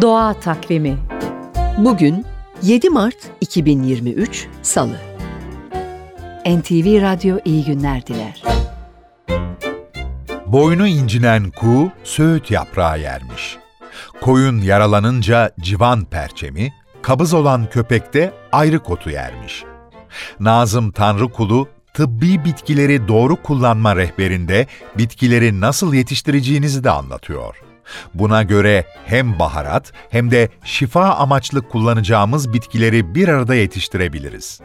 Doğa Takvimi Bugün 7 Mart 2023 Salı. NTV Radyo iyi günler diler. Boynu incinen kuğu söğüt yaprağı yermiş. Koyun yaralanınca civan perçemi, kabız olan köpek de ayrı kotu yermiş. Nazım Tanrıkulu tıbbi bitkileri doğru kullanma rehberinde bitkileri nasıl yetiştireceğinizi de anlatıyor. Buna göre hem baharat hem de şifa amaçlı kullanacağımız bitkileri bir arada yetiştirebiliriz.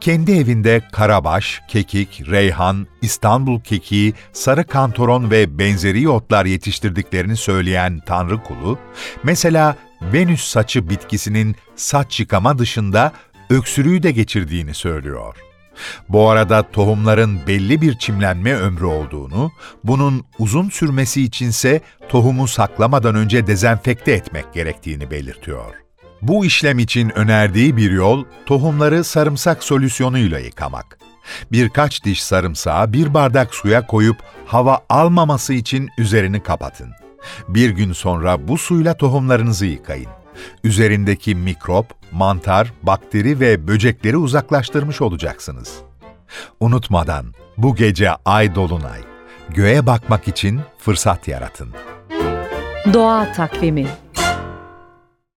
Kendi evinde karabaş, kekik, reyhan, İstanbul kekiği, sarı kantoron ve benzeri otlar yetiştirdiklerini söyleyen Tanrı kulu, mesela Venüs saçı bitkisinin saç yıkama dışında öksürüğü de geçirdiğini söylüyor. Bu arada tohumların belli bir çimlenme ömrü olduğunu, bunun uzun sürmesi içinse tohumu saklamadan önce dezenfekte etmek gerektiğini belirtiyor. Bu işlem için önerdiği bir yol, tohumları sarımsak solüsyonuyla yıkamak. Birkaç diş sarımsağı bir bardak suya koyup hava almaması için üzerini kapatın. Bir gün sonra bu suyla tohumlarınızı yıkayın. Üzerindeki mikrop, mantar, bakteri ve böcekleri uzaklaştırmış olacaksınız. Unutmadan bu gece ay dolunay. Göğe bakmak için fırsat yaratın. Doğa Takvimi